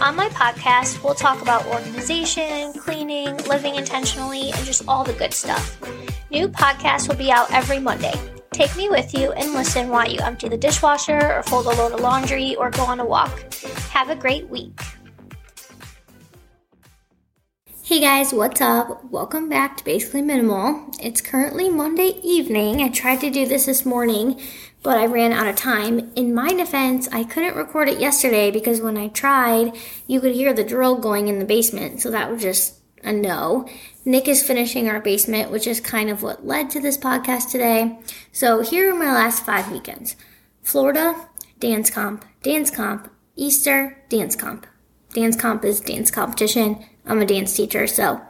On my podcast, we'll talk about organization, cleaning, living intentionally, and just all the good stuff. New podcasts will be out every Monday. Take me with you and listen while you empty the dishwasher or fold a load of laundry or go on a walk. Have a great week. Hey guys, what's up? Welcome back to Basically Minimal. It's currently Monday evening. I tried to do this this morning, but I ran out of time. In my defense, I couldn't record it yesterday because when I tried, you could hear the drill going in the basement, so that was just a no. Nick is finishing our basement, which is kind of what led to this podcast today. So here are my last five weekends Florida, dance comp, dance comp, Easter, dance comp. Dance comp is dance competition. I'm a dance teacher, so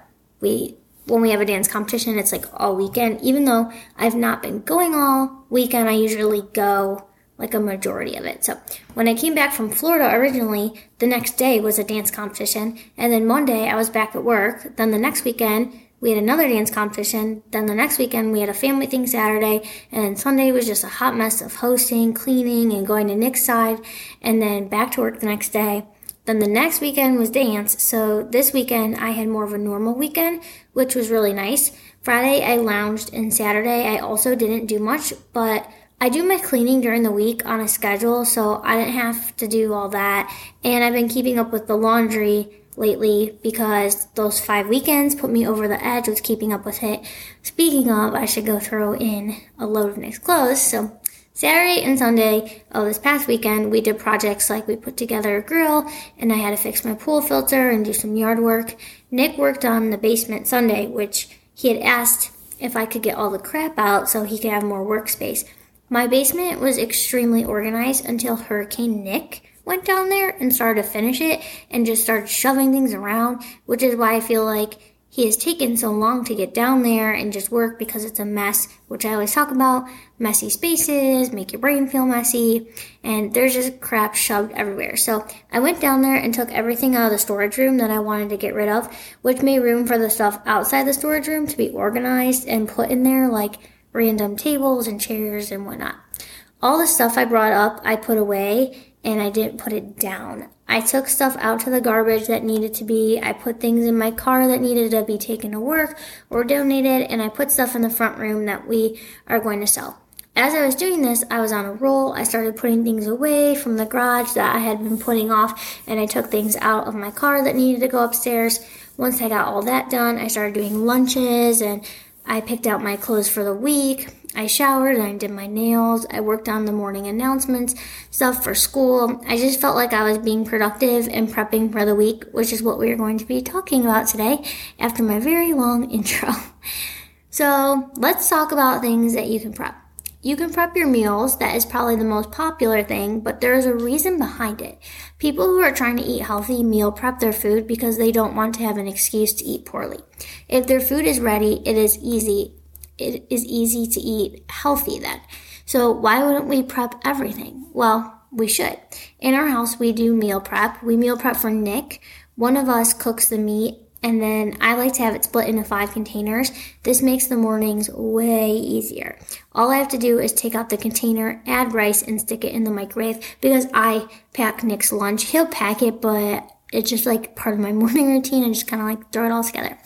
we when we have a dance competition, it's like all weekend. Even though I've not been going all weekend, I usually go like a majority of it. So when I came back from Florida originally, the next day was a dance competition. And then Monday I was back at work. Then the next weekend we had another dance competition. Then the next weekend we had a family thing Saturday. And then Sunday was just a hot mess of hosting, cleaning, and going to Nick's side. And then back to work the next day. Then the next weekend was dance. So this weekend I had more of a normal weekend, which was really nice. Friday I lounged and Saturday I also didn't do much, but I do my cleaning during the week on a schedule, so I didn't have to do all that. And I've been keeping up with the laundry lately because those five weekends put me over the edge with keeping up with it. Speaking of, I should go throw in a load of nice clothes. So Saturday and Sunday of this past weekend, we did projects like we put together a grill and I had to fix my pool filter and do some yard work. Nick worked on the basement Sunday, which he had asked if I could get all the crap out so he could have more workspace. My basement was extremely organized until Hurricane Nick went down there and started to finish it and just started shoving things around, which is why I feel like he has taken so long to get down there and just work because it's a mess, which I always talk about. Messy spaces make your brain feel messy, and there's just crap shoved everywhere. So I went down there and took everything out of the storage room that I wanted to get rid of, which made room for the stuff outside the storage room to be organized and put in there, like random tables and chairs and whatnot. All the stuff I brought up, I put away and I didn't put it down. I took stuff out to the garbage that needed to be. I put things in my car that needed to be taken to work or donated, and I put stuff in the front room that we are going to sell. As I was doing this, I was on a roll. I started putting things away from the garage that I had been putting off, and I took things out of my car that needed to go upstairs. Once I got all that done, I started doing lunches and I picked out my clothes for the week. I showered and I did my nails. I worked on the morning announcements, stuff for school. I just felt like I was being productive and prepping for the week, which is what we are going to be talking about today after my very long intro. So let's talk about things that you can prep. You can prep your meals. That is probably the most popular thing, but there is a reason behind it. People who are trying to eat healthy meal prep their food because they don't want to have an excuse to eat poorly. If their food is ready, it is easy. It is easy to eat healthy then. So why wouldn't we prep everything? Well, we should. In our house, we do meal prep. We meal prep for Nick. One of us cooks the meat and then I like to have it split into five containers. This makes the mornings way easier. All I have to do is take out the container, add rice, and stick it in the microwave because I pack Nick's lunch. He'll pack it, but it's just like part of my morning routine and just kind of like throw it all together.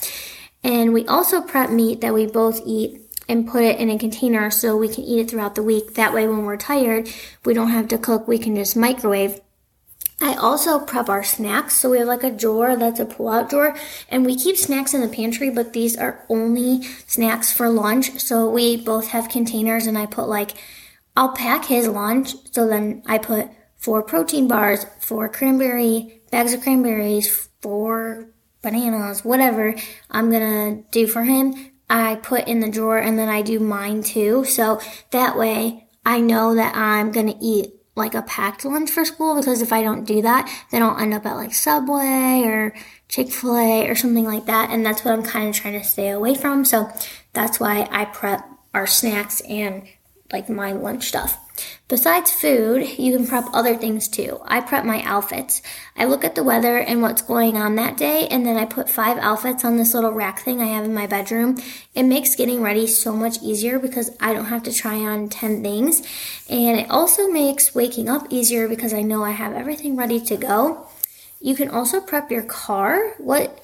And we also prep meat that we both eat and put it in a container so we can eat it throughout the week. That way, when we're tired, we don't have to cook, we can just microwave I also prep our snacks. So we have like a drawer that's a pull out drawer and we keep snacks in the pantry, but these are only snacks for lunch. So we both have containers and I put like, I'll pack his lunch. So then I put four protein bars, four cranberry, bags of cranberries, four bananas, whatever I'm gonna do for him. I put in the drawer and then I do mine too. So that way I know that I'm gonna eat like a packed lunch for school because if I don't do that, then I'll end up at like Subway or Chick fil A or something like that. And that's what I'm kind of trying to stay away from. So that's why I prep our snacks and like my lunch stuff. Besides food, you can prep other things too. I prep my outfits. I look at the weather and what's going on that day, and then I put five outfits on this little rack thing I have in my bedroom. It makes getting ready so much easier because I don't have to try on 10 things. And it also makes waking up easier because I know I have everything ready to go. You can also prep your car. What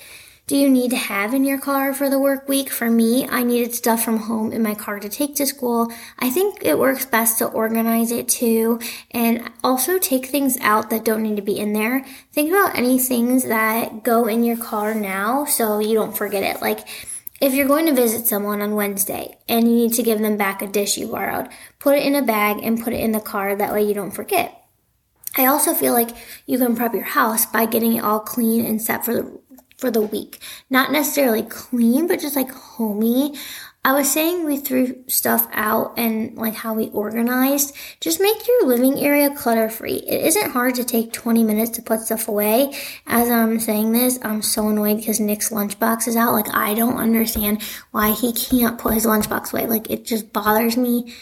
do you need to have in your car for the work week? For me, I needed stuff from home in my car to take to school. I think it works best to organize it too and also take things out that don't need to be in there. Think about any things that go in your car now so you don't forget it. Like, if you're going to visit someone on Wednesday and you need to give them back a dish you borrowed, put it in a bag and put it in the car. That way you don't forget. I also feel like you can prep your house by getting it all clean and set for the for the week. Not necessarily clean, but just like homey. I was saying we threw stuff out and like how we organized. Just make your living area clutter free. It isn't hard to take 20 minutes to put stuff away. As I'm saying this, I'm so annoyed because Nick's lunchbox is out. Like, I don't understand why he can't put his lunchbox away. Like, it just bothers me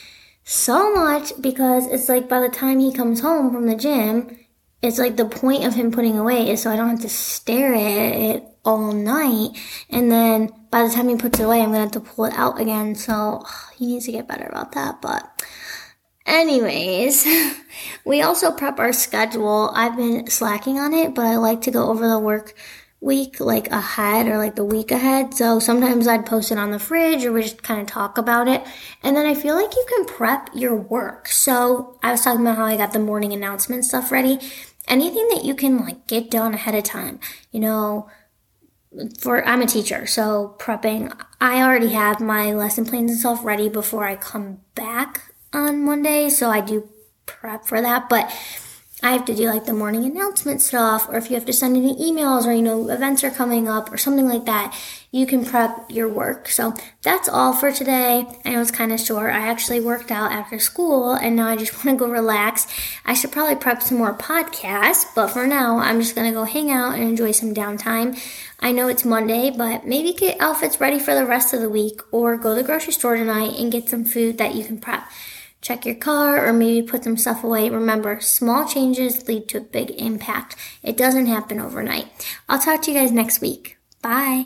so much because it's like by the time he comes home from the gym, it's like the point of him putting away is so I don't have to stare at it all night. And then by the time he puts it away, I'm gonna have to pull it out again. So he needs to get better about that. But anyways, we also prep our schedule. I've been slacking on it, but I like to go over the work week like ahead or like the week ahead. So sometimes I'd post it on the fridge or we just kind of talk about it. And then I feel like you can prep your work. So I was talking about how I got the morning announcement stuff ready. Anything that you can like get done ahead of time, you know, for I'm a teacher, so prepping. I already have my lesson plans and stuff ready before I come back on Monday, so I do prep for that. But I have to do like the morning announcement stuff, or if you have to send any emails or you know events are coming up or something like that, you can prep your work. So that's all for today. I know it's kind of short. I actually worked out after school and now I just want to go relax. I should probably prep some more podcasts, but for now, I'm just going to go hang out and enjoy some downtime. I know it's Monday, but maybe get outfits ready for the rest of the week or go to the grocery store tonight and get some food that you can prep check your car, or maybe put some stuff away. Remember, small changes lead to a big impact. It doesn't happen overnight. I'll talk to you guys next week. Bye.